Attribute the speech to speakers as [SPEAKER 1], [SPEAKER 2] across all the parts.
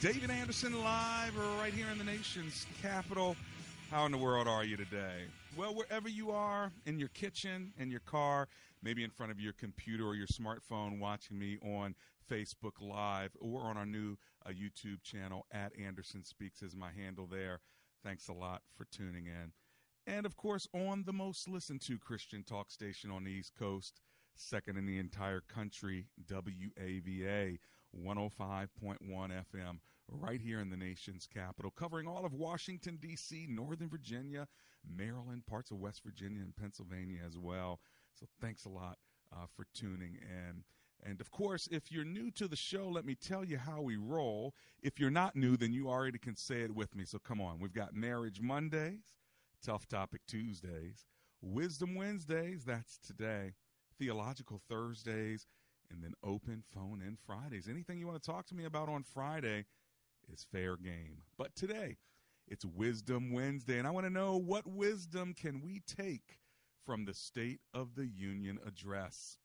[SPEAKER 1] David Anderson live right here in the nation's capital. How in the world are you today? Well, wherever you are, in your kitchen, in your car, maybe in front of your computer or your smartphone, watching me on Facebook Live or on our new uh, YouTube channel at Anderson Speaks is my handle there. Thanks a lot for tuning in. And of course, on the most listened to Christian talk station on the East Coast, second in the entire country, WAVA 105.1 FM, right here in the nation's capital, covering all of Washington, D.C., Northern Virginia, Maryland, parts of West Virginia, and Pennsylvania as well. So thanks a lot uh, for tuning in. And of course, if you're new to the show, let me tell you how we roll. If you're not new, then you already can say it with me. So come on. We've got Marriage Mondays, Tough Topic Tuesdays, Wisdom Wednesdays, that's today, Theological Thursdays, and then open phone in Fridays. Anything you want to talk to me about on Friday is fair game. But today, it's Wisdom Wednesday, and I want to know what wisdom can we take from the State of the Union address?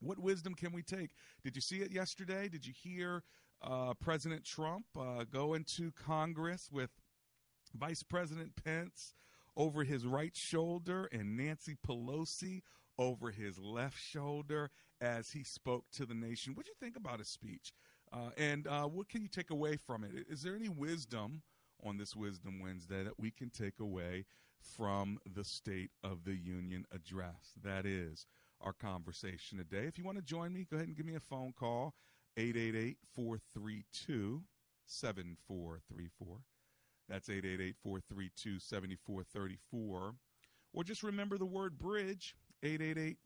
[SPEAKER 1] What wisdom can we take? Did you see it yesterday? Did you hear uh, President Trump uh, go into Congress with Vice President Pence over his right shoulder and Nancy Pelosi over his left shoulder as he spoke to the nation? What do you think about his speech? Uh, and uh, what can you take away from it? Is there any wisdom on this Wisdom Wednesday that we can take away from the State of the Union address? That is our conversation today. If you want to join me, go ahead and give me a phone call 888 432 7434. That's 888 432 7434. Or just remember the word bridge 888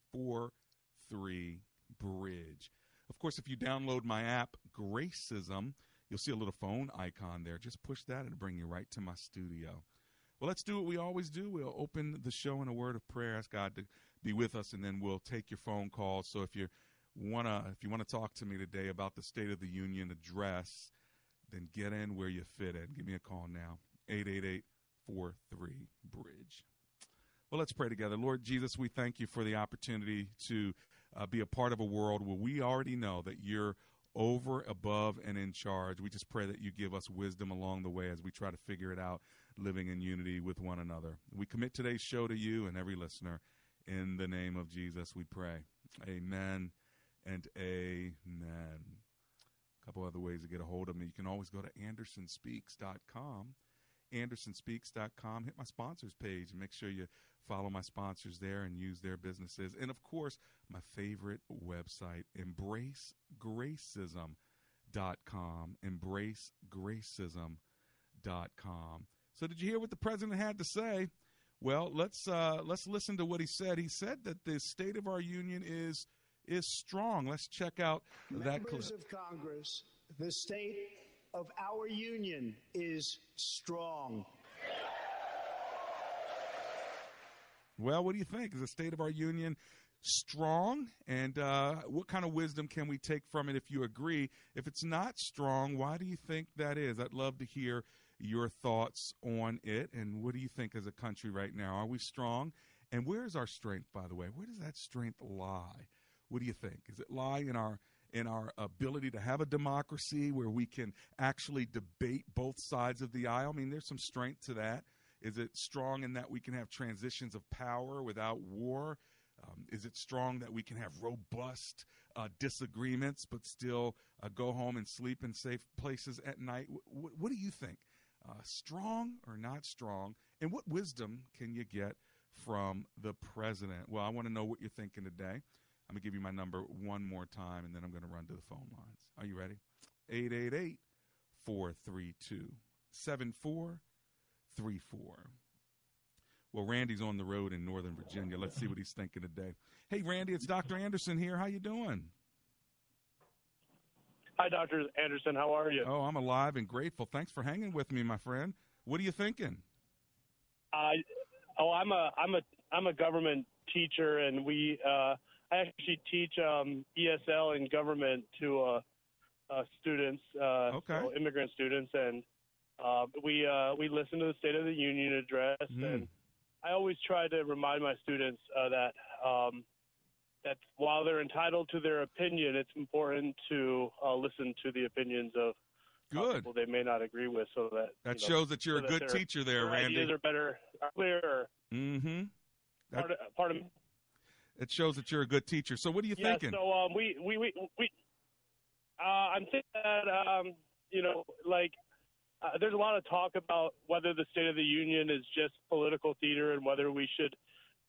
[SPEAKER 1] 43 Bridge. Of course, if you download my app, Gracism, you'll see a little phone icon there. Just push that and bring you right to my studio. Well, let's do what we always do. We'll open the show in a word of prayer, ask God to be with us, and then we'll take your phone calls. So if you wanna if you wanna talk to me today about the State of the Union address, then get in where you fit in. Give me a call now. 888 43 Bridge. Well, let's pray together. Lord Jesus, we thank you for the opportunity to uh, be a part of a world where we already know that you're over, above, and in charge. We just pray that you give us wisdom along the way as we try to figure it out, living in unity with one another. We commit today's show to you and every listener. In the name of Jesus, we pray. Amen and amen. A couple other ways to get a hold of me. You can always go to andersonspeaks.com andersonspeaks.com. Hit my sponsors page and make sure you follow my sponsors there and use their businesses. And of course, my favorite website, embracegracism.com. Embracegracism.com. So did you hear what the president had to say? Well, let's uh, let's listen to what he said. He said that the state of our union is is strong. Let's check out that
[SPEAKER 2] Members of Congress, the state of our union is strong.
[SPEAKER 1] Well, what do you think? Is the state of our union strong? And uh, what kind of wisdom can we take from it if you agree? If it's not strong, why do you think that is? I'd love to hear your thoughts on it. And what do you think as a country right now? Are we strong? And where is our strength, by the way? Where does that strength lie? What do you think? Is it lie in our in our ability to have a democracy where we can actually debate both sides of the aisle? I mean, there's some strength to that. Is it strong in that we can have transitions of power without war? Um, is it strong that we can have robust uh, disagreements but still uh, go home and sleep in safe places at night? W- what do you think? Uh, strong or not strong? And what wisdom can you get from the president? Well, I want to know what you're thinking today. I'm going to give you my number one more time and then I'm going to run to the phone lines. Are you ready? 888 432 7434. Well, Randy's on the road in Northern Virginia. Let's see what he's thinking today. Hey, Randy, it's Dr. Anderson here. How you doing?
[SPEAKER 3] Hi, Dr. Anderson. How are you?
[SPEAKER 1] Oh, I'm alive and grateful. Thanks for hanging with me, my friend. What are you thinking?
[SPEAKER 3] Uh, oh, I'm a I'm a I'm a government teacher, and we uh, I actually teach um, ESL in government to uh, uh, students, uh,
[SPEAKER 1] okay.
[SPEAKER 3] so immigrant students, and uh, we uh, we listen to the State of the Union address,
[SPEAKER 1] Mm.
[SPEAKER 3] and I always try to remind my students uh, that um, that while they're entitled to their opinion, it's important to uh, listen to the opinions of uh,
[SPEAKER 1] Good.
[SPEAKER 3] people they may not agree with, so that
[SPEAKER 1] That
[SPEAKER 3] you know,
[SPEAKER 1] shows that you're
[SPEAKER 3] so
[SPEAKER 1] a good teacher there, Randy.
[SPEAKER 3] Ideas are better, are clearer.
[SPEAKER 1] Mm-hmm. That,
[SPEAKER 3] Part of, part of
[SPEAKER 1] it shows that you're a good teacher. So what are you
[SPEAKER 3] yeah.
[SPEAKER 1] thinking?
[SPEAKER 3] So um, we we we we. Uh, I'm thinking that um, you know, like uh, there's a lot of talk about whether the State of the Union is just political theater and whether we should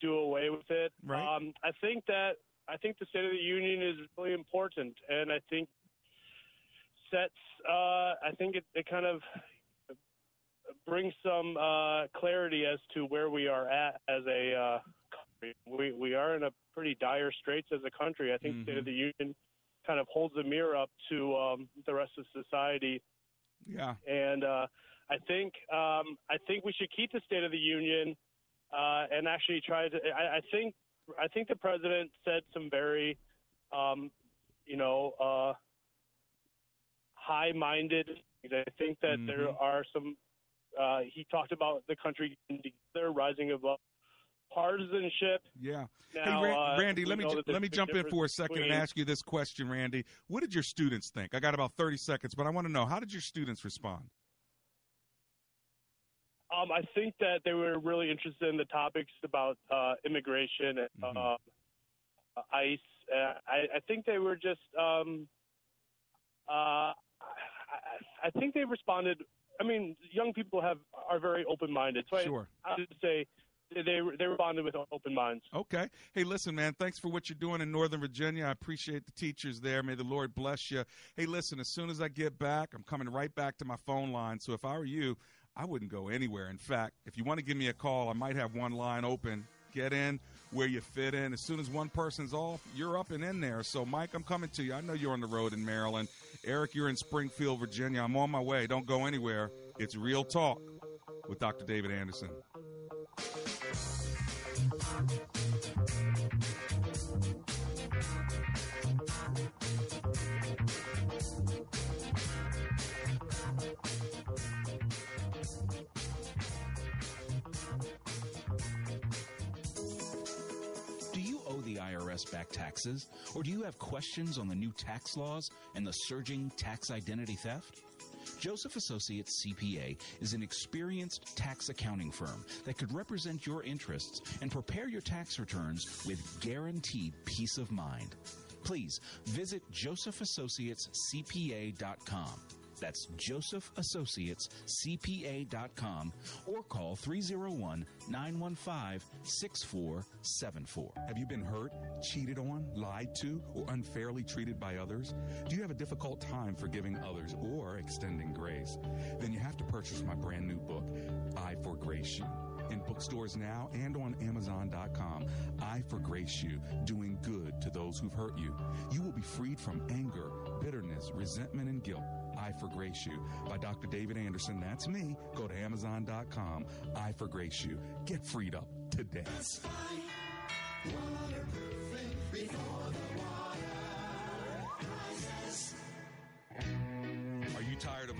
[SPEAKER 3] do away with it.
[SPEAKER 1] Right.
[SPEAKER 3] Um, I think that I think the State of the Union is really important, and I think sets. Uh, I think it, it kind of brings some uh, clarity as to where we are at as a uh. We we are in a pretty dire straits as a country. I think the State of the Union kind of holds a mirror up to um, the rest of society
[SPEAKER 1] yeah.
[SPEAKER 3] and uh, I think um, I think we should keep the State of the Union uh, and actually try to. I, I think I think the president said some very, um, you know, uh, high-minded. I think that there
[SPEAKER 1] Mhm.
[SPEAKER 3] are some. Uh, he talked about the country together, rising above partisanship.
[SPEAKER 1] Yeah.
[SPEAKER 3] Now,
[SPEAKER 1] hey,
[SPEAKER 3] uh,
[SPEAKER 1] Randy, let me ju- let me jump in for a second and ask you this question, Randy. What did your students think? I got about 30 seconds, but I want to know how did your students respond?
[SPEAKER 3] Um, I think that they were really interested in the topics about uh, immigration and
[SPEAKER 1] Mhm.
[SPEAKER 3] uh, ICE. Uh, I, I think they were just. Um, uh, I, I think they responded. I mean, young people have are very open minded. So
[SPEAKER 1] Sure.
[SPEAKER 3] I, I would say they they responded with open minds.
[SPEAKER 1] Okay. Hey, listen, man, thanks for what you're doing in Northern Virginia. I appreciate the teachers there. May the Lord bless you. Hey, listen, as soon as I get back, I'm coming right back to my phone line. So if I were you, I wouldn't go anywhere. In fact, if you want to give me a call, I might have one line open. Get in where you fit in. As soon as one person's off, you're up and in there. So, Mike, I'm coming to you. I know you're on the road in Maryland. Eric, you're in Springfield, Virginia. I'm on my way. Don't go anywhere. It's Real Talk with Dr. David Anderson.
[SPEAKER 4] IRS back taxes? Or do you have questions on the new tax laws and the surging tax identity theft? Joseph Associates CPA is an experienced tax accounting firm that could represent your interests and prepare your tax returns with guaranteed peace of mind. Please visit josephassociatescpa.com. That's josephassociatescpa.com or call 301 915 6474.
[SPEAKER 5] Have you been hurt, cheated on, lied to, or unfairly treated by others? Do you have a difficult time forgiving others or extending grace? Then you have to purchase my brand new book, I Forgrace You. In bookstores now and on Amazon.com, I Forgrace You, doing good to those who've hurt you. You will be freed from anger, bitterness, resentment, and guilt. I Forgrace You by Dr. David Anderson. That's me. Go to Amazon.com. I Forgrace You. Get freed up today.
[SPEAKER 1] Are you tired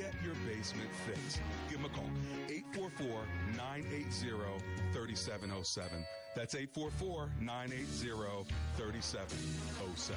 [SPEAKER 1] get your basement fixed. Give them a call 844 980 3707. That's 844 980 3707.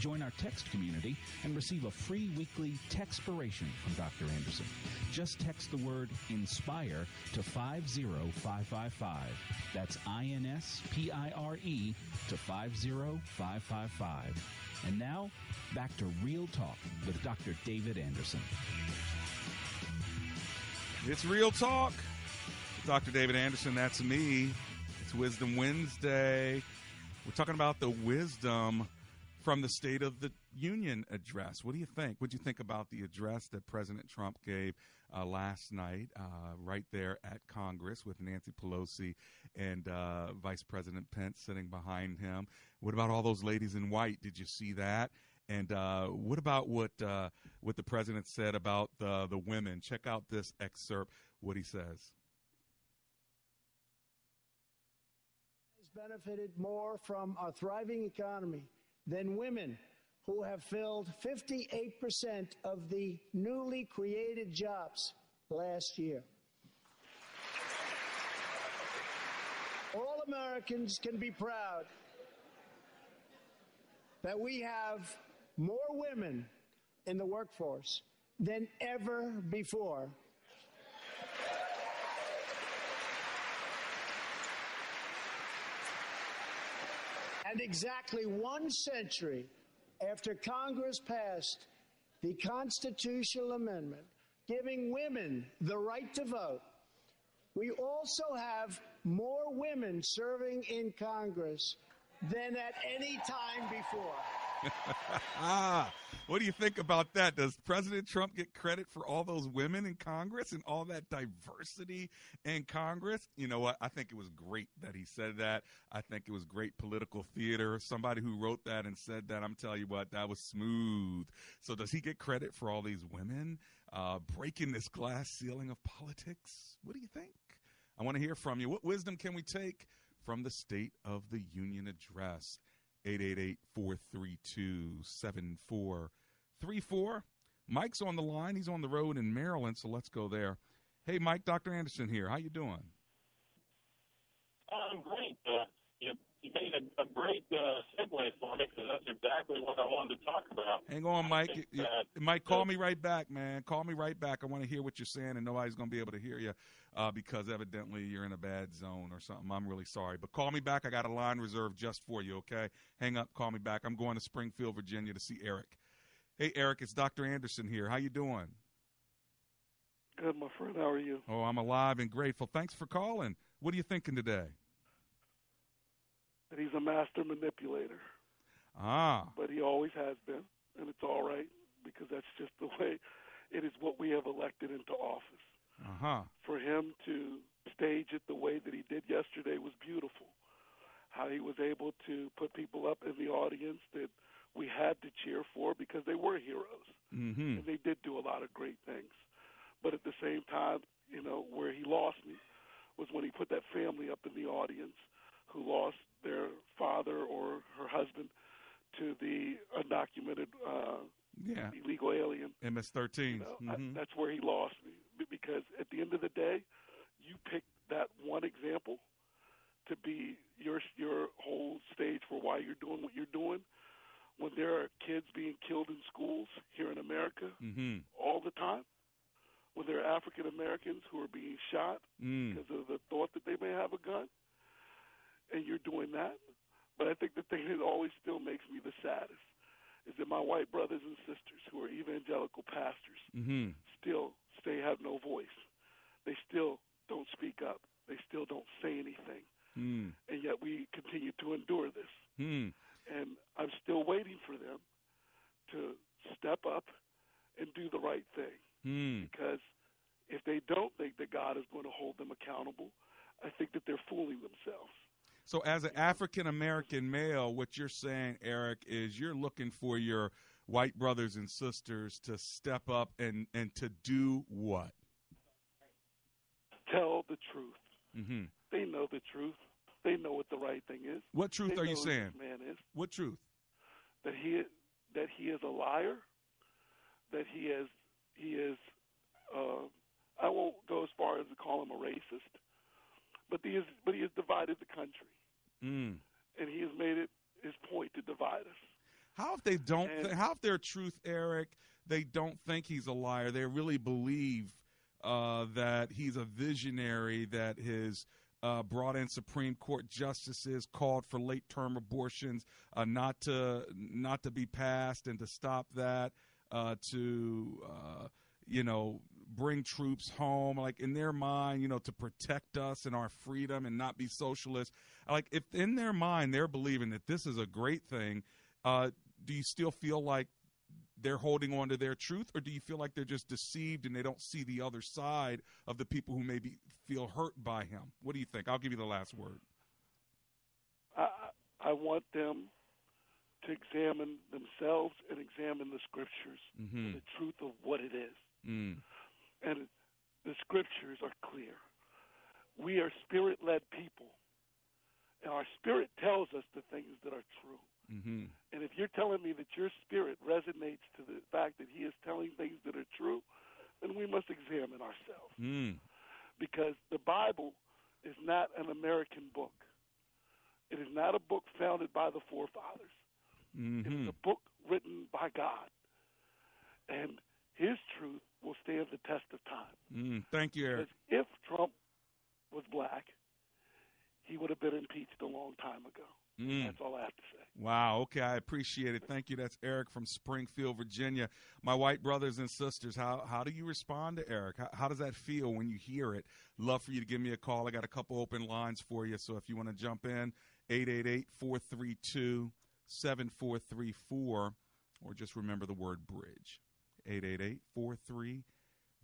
[SPEAKER 4] Join our text community and receive a free weekly textpiration from Dr. Anderson. Just text the word INSPIRE to 50555. That's I N S P I R E to 50555. And now, back to Real Talk with Dr. David Anderson.
[SPEAKER 1] It's Real Talk. Dr. David Anderson, that's me. It's Wisdom Wednesday. We're talking about the wisdom from the State of the Union address. What do you think? What do you think about the address that President Trump gave uh, last night, uh, right there at Congress, with Nancy Pelosi and uh, Vice President Pence sitting behind him? What about all those ladies in white? Did you see that? And uh, what about what uh, what the president said about the the women? Check out this excerpt. What he says.
[SPEAKER 2] Has benefited more from our thriving economy than women who have filled 58% of the newly created jobs last year. All Americans can be proud that we have more women in the workforce than ever before. And exactly one century after Congress passed the constitutional amendment giving women the right to vote, we also have more women serving in Congress than at any time before.
[SPEAKER 1] ah, what do you think about that? Does President Trump get credit for all those women in Congress and all that diversity in Congress? You know what? I think it was great that he said that. I think it was great political theater. Somebody who wrote that and said that, I'm telling you what, that was smooth. So does he get credit for all these women uh, breaking this glass ceiling of politics? What do you think? I want to hear from you. What wisdom can we take from the State of the Union address? 888-432-7434. Mike's on the line. He's on the road in Maryland, so let's go there. Hey, Mike, Dr. Anderson here. How you doing?
[SPEAKER 6] I'm great. Uh, you, you made a, a great uh, segue for me because that's exactly what I wanted to talk about.
[SPEAKER 1] Hang on, Mike. You, Mike, call me right back, man. Call me right back. I want to hear what you're saying, and nobody's going to be able to hear you uh, because evidently you're in a bad zone or something. I'm really sorry. But call me back. I got a line reserved just for you, okay? Hang up, call me back. I'm going to Springfield, Virginia to see Eric. Hey, Eric, it's Dr. Anderson here. How you doing?
[SPEAKER 7] Good, my friend. How are you?
[SPEAKER 1] Oh, I'm alive and grateful. Thanks for calling. What are you thinking today?
[SPEAKER 7] That he's a master manipulator.
[SPEAKER 1] Ah.
[SPEAKER 7] But he always has been, and it's all right because that's just the way it is what we have elected into office.
[SPEAKER 1] Uh-huh.
[SPEAKER 7] For him to stage it the way that he did yesterday was beautiful. How he was able to put people up in the audience that we had to cheer for because they were heroes.
[SPEAKER 1] Mm-hmm.
[SPEAKER 7] And they did do a lot of great things. But at the same time, you know, where he lost me was when he put that family up in the audience who lost their father or her husband to the undocumented uh,
[SPEAKER 1] Yeah.
[SPEAKER 7] illegal alien.
[SPEAKER 1] MS-13.
[SPEAKER 7] You know,
[SPEAKER 1] Mhm.
[SPEAKER 7] I, that's where he lost me because at the end of the day, you picked that one example to be your your whole stage for why you're doing what you're doing. When there are kids being killed in schools here in America
[SPEAKER 1] Mhm.
[SPEAKER 7] all the time, when there are African Americans who are being shot
[SPEAKER 1] Mm.
[SPEAKER 7] because of the thought that they may have a gun, and you're doing that. But I think the thing that always still makes me the saddest is that my white brothers and sisters who are evangelical pastors
[SPEAKER 1] Mhm.
[SPEAKER 7] still they have no voice. They still don't speak up. They still don't say anything.
[SPEAKER 1] Mm.
[SPEAKER 7] And yet we continue to endure this.
[SPEAKER 1] Mm.
[SPEAKER 7] And I'm still waiting for them to step up and do the right thing.
[SPEAKER 1] Mm.
[SPEAKER 7] Because if they don't think that God is going to hold them accountable, I think that they're fooling themselves.
[SPEAKER 1] So, as an African American male, what you're saying, Eric, is you're looking for your white brothers and sisters to step up and, and to do what?
[SPEAKER 7] Tell the truth.
[SPEAKER 1] Mm-hmm.
[SPEAKER 7] They know the truth. They know what the right thing is.
[SPEAKER 1] What truth
[SPEAKER 7] They
[SPEAKER 1] are you saying?
[SPEAKER 7] Man is
[SPEAKER 1] What truth?
[SPEAKER 7] That he that he is a liar. That he is he is. Uh, I won't go as far as to call him a racist, but he is but he has divided the country,
[SPEAKER 1] Mm.
[SPEAKER 7] and he has made it his point to divide us.
[SPEAKER 1] How if they don't?
[SPEAKER 7] And-
[SPEAKER 1] th- how if their truth, Eric, they don't think he's a liar? They really believe uh, that he's a visionary. That his uh, brought in Supreme Court justices called for late term abortions uh, not to not to be passed and to stop that. Uh, to uh, you know bring troops home like in their mind you know to protect us and our freedom and not be socialist like if in their mind they're believing that this is a great thing uh, do you still feel like they're holding on to their truth or do you feel like they're just deceived and they don't see the other side of the people who maybe feel hurt by him what do you think i'll give you the last word
[SPEAKER 7] I I want them to examine themselves and examine the scriptures,
[SPEAKER 1] Mhm.
[SPEAKER 7] the truth of what it is.
[SPEAKER 1] mm.
[SPEAKER 7] And the scriptures are clear. We are spirit led people. And our spirit tells us the things that are true.
[SPEAKER 1] Mm-hmm.
[SPEAKER 7] And if you're telling me that your spirit resonates to the fact that he is telling things that are true, then we must examine ourselves.
[SPEAKER 1] Mm.
[SPEAKER 7] Because the Bible is not an American book. It is not a book founded by the forefathers. It
[SPEAKER 1] Mm-hmm.
[SPEAKER 7] is a book written by God. And his truth will stand the test of time.
[SPEAKER 1] Mm. thank you eric
[SPEAKER 7] Because if Trump was black, he would have been impeached a long time ago.
[SPEAKER 1] Mm.
[SPEAKER 7] That's all I have to say.
[SPEAKER 1] Wow. Okay. I appreciate it. Thank you. That's Eric from Springfield, Virginia. My white brothers and sisters, how, how do you respond to Eric? How, how does that feel when you hear it? Love for you to give me a call. I got a couple open lines for you. So if you want to jump in, 888 432 7434, or just remember the word bridge. 888 43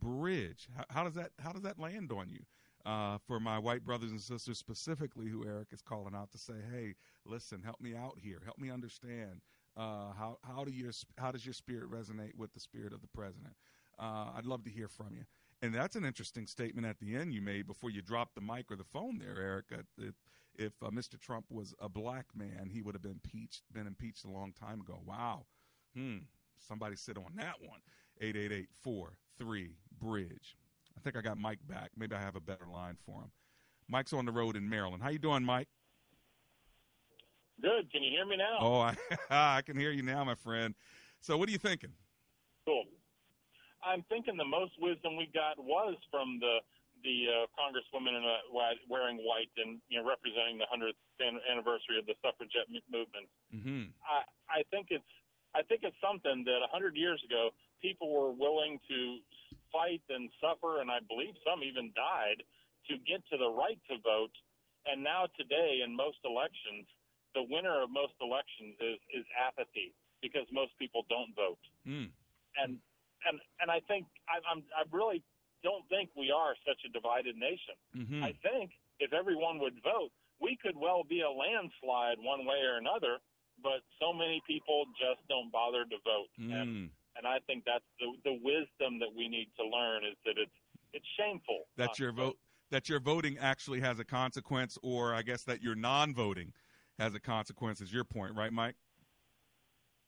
[SPEAKER 1] bridge. How, how does that how does that land on you? Uh, for my white brothers and sisters specifically, who Eric is calling out to say, "Hey, listen, help me out here. Help me understand uh, how how do your how does your spirit resonate with the spirit of the president?" Uh, I'd love to hear from you. And that's an interesting statement at the end you made before you dropped the mic or the phone there, Eric. If if uh, Mr. Trump was a black man, he would have been impeached been impeached a long time ago. Wow. Hmm. Somebody sit on that one. 888-43 bridge. I think I got Mike back. Maybe I have a better line for him. Mike's on the road in Maryland. How you doing, Mike?
[SPEAKER 6] Good. Can you hear me now?
[SPEAKER 1] Oh, I, I can hear you now, my friend. So, what are you thinking?
[SPEAKER 6] Cool. I'm thinking the most wisdom we got was from the the uh, congresswoman in, wa- wearing white and you know representing the 100th anniversary of the suffragette movement.
[SPEAKER 1] Mm-hmm.
[SPEAKER 6] I I think it's I think it's something that a hundred years ago people were willing to fight and suffer, and I believe some even died to get to the right to vote. And now today, in most elections, the winner of most elections is is apathy because most people don't vote.
[SPEAKER 1] Mm.
[SPEAKER 6] And and and I think I, I'm I really don't think we are such a divided nation.
[SPEAKER 1] Mm-hmm.
[SPEAKER 6] I think if everyone would vote, we could well be a landslide one way or another, but so many people just don't bother to vote.
[SPEAKER 1] Mm.
[SPEAKER 6] and I think that's the the wisdom that we need to learn is that it's it's shameful.
[SPEAKER 1] that your vote that your voting actually has a consequence, or I guess that your non-voting has a consequence. Is your point, right, Mike?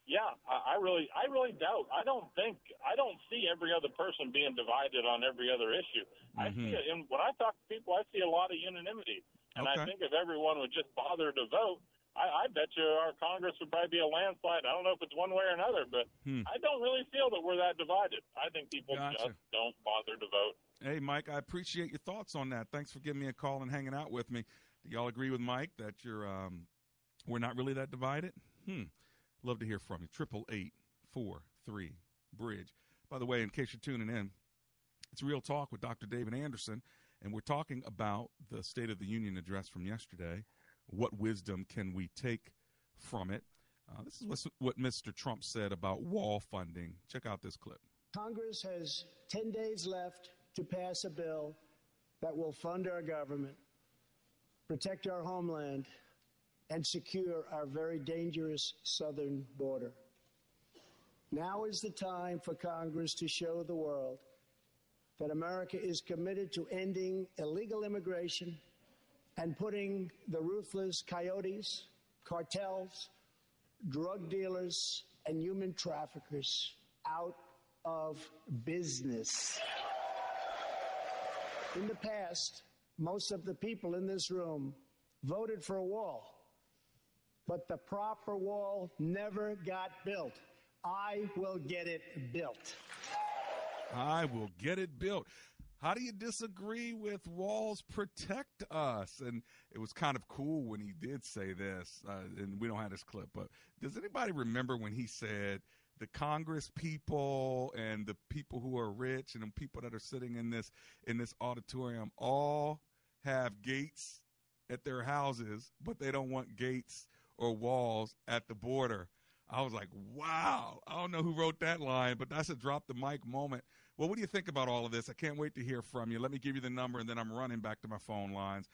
[SPEAKER 6] Yeah, I, I really, I really doubt. I don't think, I don't see every other person being divided on every other issue. I see
[SPEAKER 1] Mhm.
[SPEAKER 6] it, and when I talk to people, I see a lot of unanimity. And I think if everyone would just bother to vote, I, I bet you our Congress would probably be a landslide. I don't know if it's one way or another, but
[SPEAKER 1] Hmm.
[SPEAKER 6] I don't really feel that we're that divided. I think people
[SPEAKER 1] Gotcha.
[SPEAKER 6] just don't bother to vote.
[SPEAKER 1] Hey, Mike, I appreciate your thoughts on that. Thanks for giving me a call and hanging out with me. Do y'all agree with Mike that you're um, we're not really that divided? Hmm. Love to hear from you. Triple eight four three bridge. By the way, in case you're tuning in, it's Real Talk with Dr. David Anderson, and we're talking about the State of the Union address from yesterday. What wisdom can we take from it? Uh, this is what Mr. Trump said about wall funding. Check out this clip.
[SPEAKER 2] Congress has 10 days left to pass a bill that will fund our government, protect our homeland, and secure our very dangerous southern border. Now is the time for Congress to show the world that America is committed to ending illegal immigration and putting the ruthless coyotes, cartels, drug dealers, and human traffickers out of business. In the past, most of the people in this room voted for a wall, but the proper wall never got built. I will get it built.
[SPEAKER 1] I will get it built. How do you disagree with walls protect us? And it was kind of cool when he did say this, uh, and we don't have this clip, but does anybody remember when he said the Congress people and the people who are rich and the people that are sitting in this in this auditorium all have gates at their houses, but they don't want gates or walls at the border. I was like, wow. I don't know who wrote that line, but that's a drop the mic moment. Well, what do you think about all of this? I can't wait to hear from you. Let me give you the number and then I'm running back to my phone lines.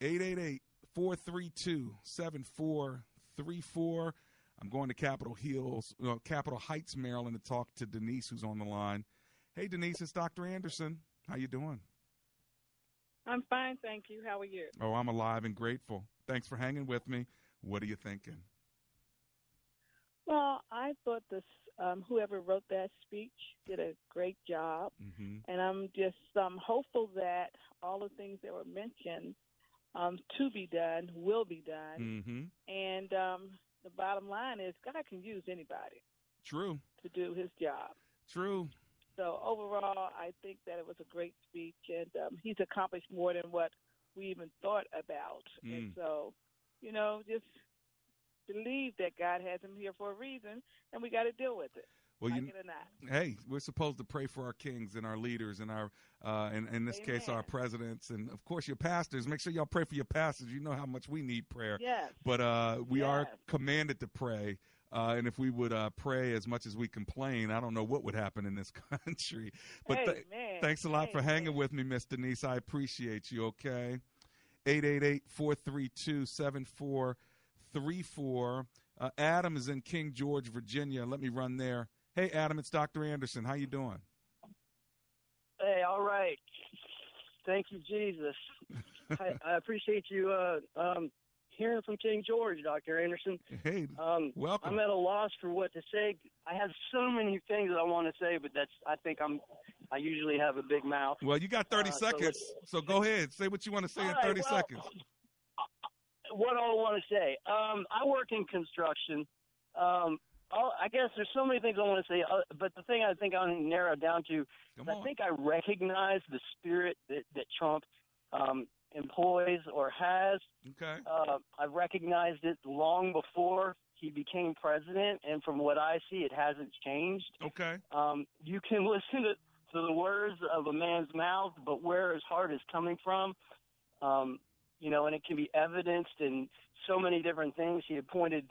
[SPEAKER 1] 888 432 7434. I'm going to Capitol Hills, uh, Capitol Heights, Maryland to talk to Denise who's on the line. Hey Denise, it's Dr. Anderson. How you doing?
[SPEAKER 8] I'm fine, thank you. How are you?
[SPEAKER 1] Oh, I'm alive and grateful. Thanks for hanging with me. What are you thinking?
[SPEAKER 8] Well, I thought this um, whoever wrote that speech did a great job,
[SPEAKER 1] mm-hmm.
[SPEAKER 8] and I'm just um, hopeful that all the things that were mentioned um, to be done will be done.
[SPEAKER 1] Mm-hmm.
[SPEAKER 8] And um, the bottom line is, God can use anybody
[SPEAKER 1] True.
[SPEAKER 8] to do His job.
[SPEAKER 1] True.
[SPEAKER 8] So overall, I think that it was a great speech, and um, he's accomplished more than what we even thought about. And
[SPEAKER 1] Mm.
[SPEAKER 8] so, you know, just believe that God has him here for a reason, and we got to deal with it.
[SPEAKER 1] Well,
[SPEAKER 8] like
[SPEAKER 1] you,
[SPEAKER 8] it or not.
[SPEAKER 1] hey, we're supposed to pray for our kings and our leaders and our, uh, in, in this case, our presidents and of course your pastors. Make sure y'all pray for your pastors. You know how much we need prayer.
[SPEAKER 8] Yes.
[SPEAKER 1] But uh, we are commanded to pray. Uh, and if we would uh, pray as much as we complain, I don't know what would happen in this country. But th- thanks a lot for hanging with me, Miss Denise. I appreciate you. Okay, 888-432-7434. Uh, Adam is in King George, Virginia. Let me run there. Hey, Adam, it's Dr. Anderson. How you doing?
[SPEAKER 9] Hey, all right. Thank you, Jesus. I, I appreciate you uh, um, hearing from King George, Dr. Anderson.
[SPEAKER 1] Hey,
[SPEAKER 9] um,
[SPEAKER 1] welcome.
[SPEAKER 9] I'm at a loss for what to say. I have so many things that I want to say, but that's I think I'm I usually have a big mouth.
[SPEAKER 1] Well, you got 30
[SPEAKER 9] Uh,
[SPEAKER 1] seconds,
[SPEAKER 9] let's-
[SPEAKER 1] so go ahead. Say what you want to say in
[SPEAKER 9] right,
[SPEAKER 1] 30
[SPEAKER 9] well,
[SPEAKER 1] seconds.
[SPEAKER 9] What do I want to say? Um, I work in construction. Um, I'll, I guess there's so many things I want to say, uh, but the thing I think I want to narrow down to is I think I recognize the spirit that, that Trump um, employs or has.
[SPEAKER 1] Okay.
[SPEAKER 9] Uh, I've recognized it long before he became president, and from what I see, it hasn't changed.
[SPEAKER 1] Okay.
[SPEAKER 9] Um, you can listen to, to the words of a man's mouth, but where his heart is coming from, um, you know, and it can be evidenced in so many different things. He appointed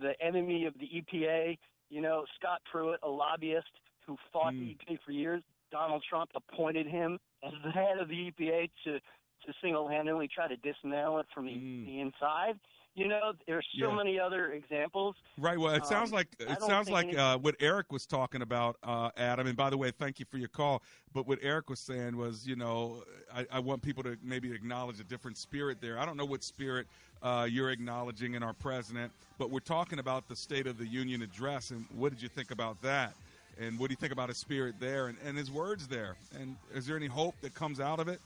[SPEAKER 9] the enemy of the EPA, you know, Scott Pruitt, a lobbyist who fought the EPA for years. Donald Trump appointed him as the head of the EPA to to single-handedly try to dismantle it from the,
[SPEAKER 1] Mm.
[SPEAKER 9] the inside. You know, there's so
[SPEAKER 1] Yeah.
[SPEAKER 9] many other examples.
[SPEAKER 1] Right. Well, it sounds
[SPEAKER 9] Um,
[SPEAKER 1] like it sounds like
[SPEAKER 9] any-
[SPEAKER 1] uh, what Eric was talking about, uh, Adam. And by the way, thank you for your call. But what Eric was saying was, you know, I, I want people to maybe acknowledge a different spirit there. I don't know what spirit uh, you're acknowledging in our president, but we're talking about the State of the Union address. And what did you think about that? And what do you think about his spirit there and, and his words there? And is there any hope that comes out of it?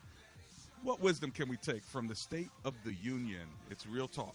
[SPEAKER 1] What wisdom can we take from the State of the Union? It's Real Talk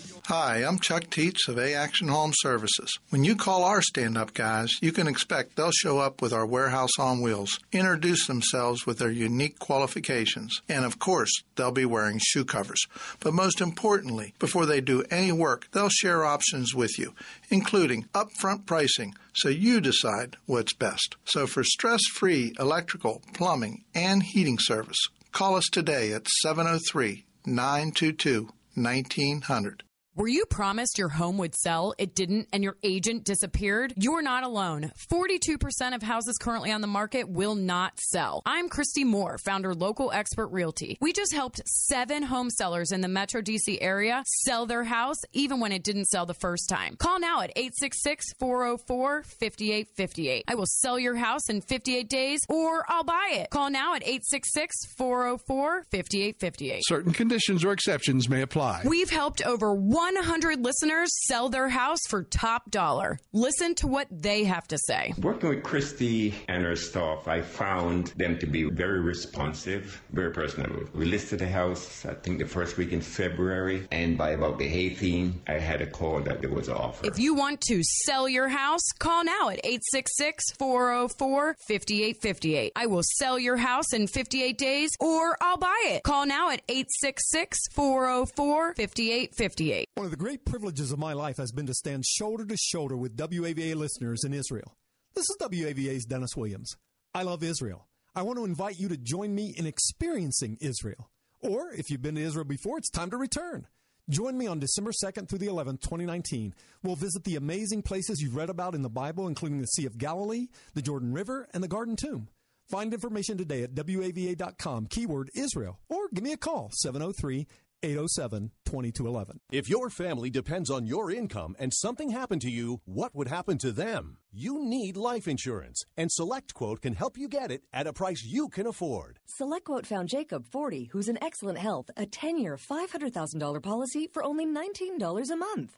[SPEAKER 10] Hi, I'm Chuck Teets of A Action Home Services. When you call our stand up guys, you can expect they'll show up with our warehouse on wheels, introduce themselves with their unique qualifications, and of course, they'll be wearing shoe covers. But most importantly, before they do any work, they'll share options with you, including upfront pricing so you decide what's best. So for stress free electrical, plumbing, and heating service, call us today at 703 922 1900.
[SPEAKER 11] Were you promised your home would sell, it didn't, and your agent disappeared? You're not alone. 42% of houses currently on the market will not sell. I'm Christy Moore, founder Local Expert Realty. We just helped seven home sellers in the Metro DC area sell their house even when it didn't sell the first time. Call now at 866 404 5858. I will sell your house in 58 days or I'll buy it. Call now at 866 404 5858.
[SPEAKER 12] Certain conditions or exceptions may apply.
[SPEAKER 11] We've helped over 100 listeners sell their house for top dollar. Listen to what they have to say.
[SPEAKER 13] Working with Christy and her staff, I found them to be very responsive, very personable. We listed the house, I think the first week in February, and by about the 18th, I had a call that there was an offer.
[SPEAKER 11] If you want to sell your house, call now at 866 404 5858. I will sell your house in 58 days or I'll buy it. Call now at 866 404 5858.
[SPEAKER 14] One of the great privileges of my life has been to stand shoulder to shoulder with WAVA listeners in Israel. This is WAVA's Dennis Williams. I love Israel. I want to invite you to join me in experiencing Israel. Or if you've been to Israel before, it's time to return. Join me on December 2nd through the 11th, 2019. We'll visit the amazing places you've read about in the Bible, including the Sea of Galilee, the Jordan River, and the Garden Tomb. Find information today at WAVA.com, keyword Israel, or give me a call, 703 807 2211.
[SPEAKER 15] If your family depends on your income and something happened to you, what would happen to them? You need life insurance, and SelectQuote can help you get it at a price you can afford.
[SPEAKER 16] SelectQuote found Jacob, 40, who's in excellent health, a 10 year, $500,000 policy for only $19 a month.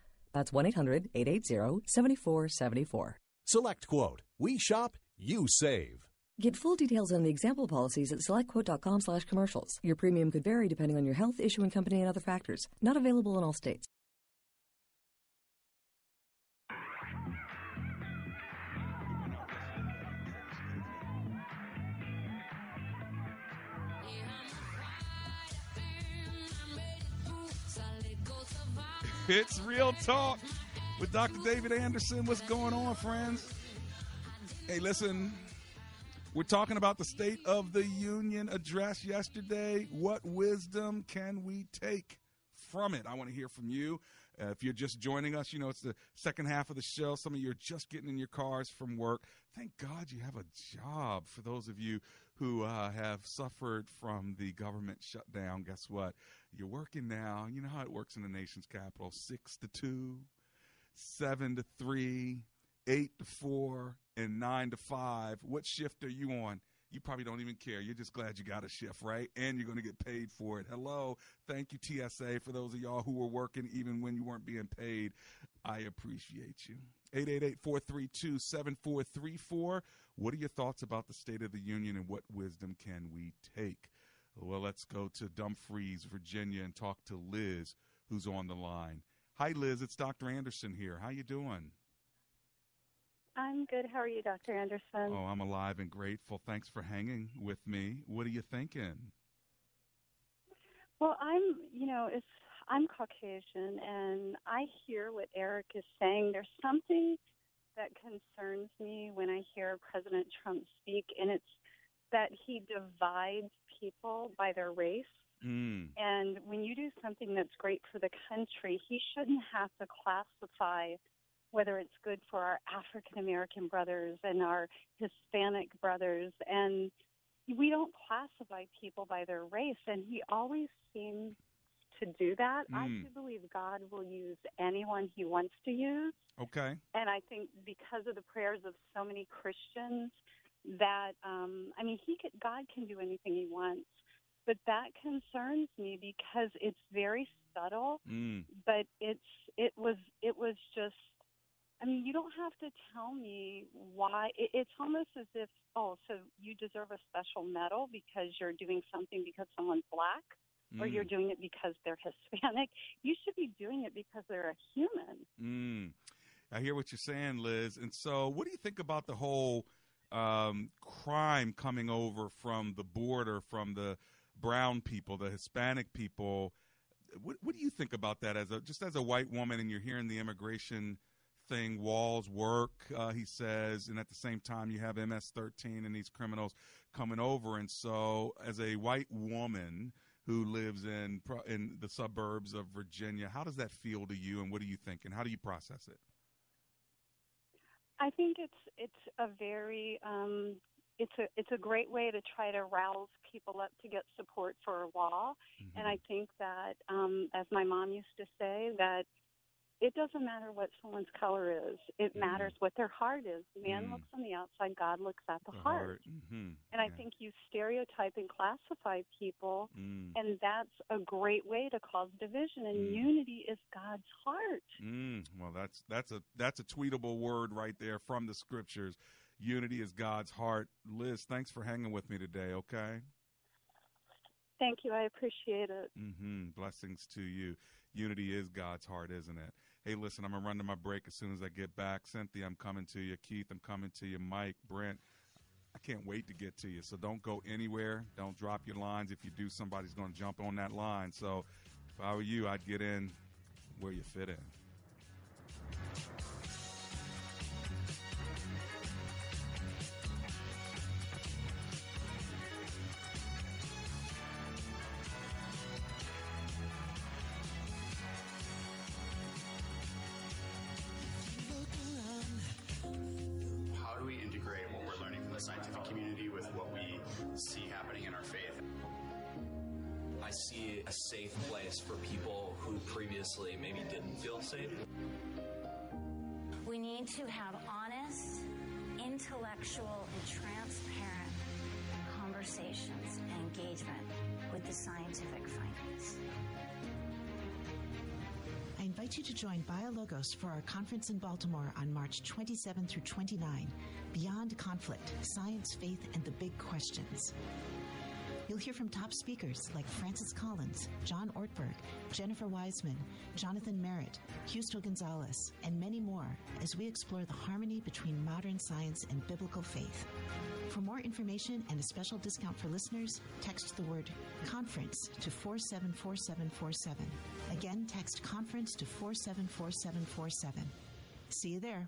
[SPEAKER 16] That's 1 800 880 7474.
[SPEAKER 15] SelectQuote. We shop, you save.
[SPEAKER 16] Get full details on the example policies at selectquote.com slash commercials. Your premium could vary depending on your health, issuing company, and other factors. Not available in all states.
[SPEAKER 1] It's Real Talk with Dr. David Anderson. What's going on, friends? Hey, listen, we're talking about the State of the Union address yesterday. What wisdom can we take from it? I want to hear from you. Uh, if you're just joining us, you know, it's the second half of the show. Some of you are just getting in your cars from work. Thank God you have a job. For those of you who uh, have suffered from the government shutdown, guess what? You're working now. You know how it works in the nation's capital six to two, seven to three, eight to four, and nine to five. What shift are you on? You probably don't even care. You're just glad you got a shift, right? And you're going to get paid for it. Hello. Thank you, TSA, for those of y'all who were working even when you weren't being paid. I appreciate you. 888-432-7434. What are your thoughts about the State of the Union and what wisdom can we take? Well, let's go to Dumfries, Virginia, and talk to Liz, who's on the line. Hi, Liz. It's Dr. Anderson here. How you doing?
[SPEAKER 17] I'm good. How are you, Dr. Anderson?
[SPEAKER 1] Oh, I'm alive and grateful. Thanks for hanging with me. What are you thinking?
[SPEAKER 17] Well, I'm, you know, it's I'm Caucasian and I hear what Eric is saying. There's something that concerns me when I hear President Trump speak and it's that he divides people by their race.
[SPEAKER 1] Mm.
[SPEAKER 17] And when you do something that's great for the country, he shouldn't have to classify whether it's good for our African American brothers and our Hispanic brothers. And we don't classify people by their race. And he always seems to do that. I
[SPEAKER 1] Mm.
[SPEAKER 17] do believe God will use anyone he wants to use.
[SPEAKER 1] Okay.
[SPEAKER 17] And I think because of the prayers of so many Christians, that um, I mean, he could, God can do anything he wants, but that concerns me because it's very subtle.
[SPEAKER 1] Mm.
[SPEAKER 17] But it's it was it was just. I mean, you don't have to tell me why. It, it's almost as if, oh, so you deserve a special medal because you're doing something because someone's black, or
[SPEAKER 1] Mm.
[SPEAKER 17] you're doing it because they're Hispanic. You should be doing it because they're a human.
[SPEAKER 1] Mm. I hear what you're saying, Liz. And so, what do you think about the whole um, crime coming over from the border, from the brown people, the Hispanic people? What, what do you think about that as a just as a white woman, and you're hearing the immigration thing, walls work, uh, he says, and at the same time you have MS-13 and these criminals coming over, and so as a white woman who lives in in the suburbs of Virginia, how does that feel to you, and what do you think, and how do you process it?
[SPEAKER 17] I think it's it's a very um, it's a it's a great way to try to rouse people up to get support for a wall, and I think that um, as my mom used to say that it doesn't matter what someone's color is; it matters what their heart is. Man looks on the outside, God looks at the, heart.
[SPEAKER 1] Mm-hmm.
[SPEAKER 17] And I think you stereotype and classify people,
[SPEAKER 1] Mm.
[SPEAKER 17] and that's a great way to cause division. And unity is God's heart.
[SPEAKER 1] Mm, well, that's that's a that's a tweetable word right there from the scriptures. Unity is God's heart. Liz, thanks for hanging with me today. Okay.
[SPEAKER 17] Thank you. I appreciate it.
[SPEAKER 1] Mm-hmm. Blessings to you. Unity is God's heart, isn't it? Hey, listen, I'm gonna run to my break as soon as I get back. Cynthia, I'm coming to you. Keith, I'm coming to you. Mike, Brent, I can't wait to get to you. So don't go anywhere. Don't drop your lines. If you do, somebody's gonna jump on that line. So if I were you, I'd get in where you fit in.
[SPEAKER 18] You to join BioLogos for our conference in Baltimore on March 27 through 29, Beyond Conflict, Science, Faith, and the Big Questions. You'll hear from top speakers like Francis Collins, John Ortberg, Jennifer Wiseman, Jonathan Merritt, Justo Gonzalez, and many more as we explore the harmony between modern science and biblical faith. For more information and a special discount for listeners, text the word conference to 474747. Again, text conference to 474747. See you there.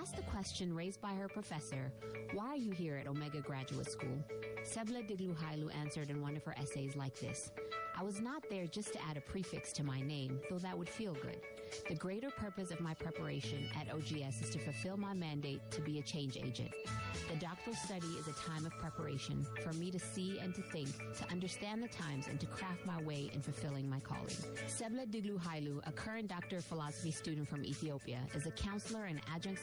[SPEAKER 19] Asked the question raised by her professor, Why are you here at Omega Graduate School? Sebla Digluhailu answered in one of her essays like this I was not there just to add a prefix to my name, though that would feel good. The greater purpose of my preparation at OGS is to fulfill my mandate to be a change agent. The doctoral study is a time of preparation for me to see and to think, to understand the times, and to craft my way in fulfilling my calling. Sebla Diglu Hailu, a current Doctor of Philosophy student from Ethiopia, is a counselor and adjunct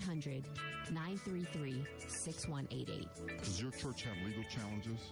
[SPEAKER 19] 933 6188.
[SPEAKER 20] Does your church have legal challenges?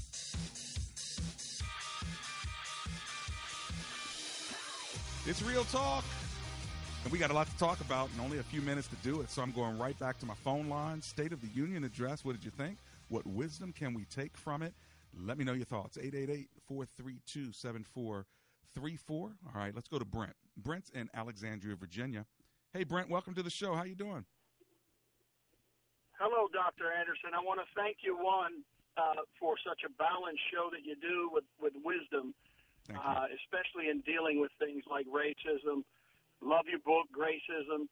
[SPEAKER 1] It's real talk. And we got a lot to talk about and only a few minutes to do it. So I'm going right back to my phone line. State of the Union address. What did you think? What wisdom can we take from it? Let me know your thoughts. 888 432 7434. All right, let's go to Brent. Brent's in Alexandria, Virginia. Hey, Brent, welcome to the show. How you doing?
[SPEAKER 21] Hello, Dr. Anderson. I want to thank you, one, uh, for such a balanced show that you do with, with wisdom uh, especially in dealing with things like racism. Love your book, Gracism.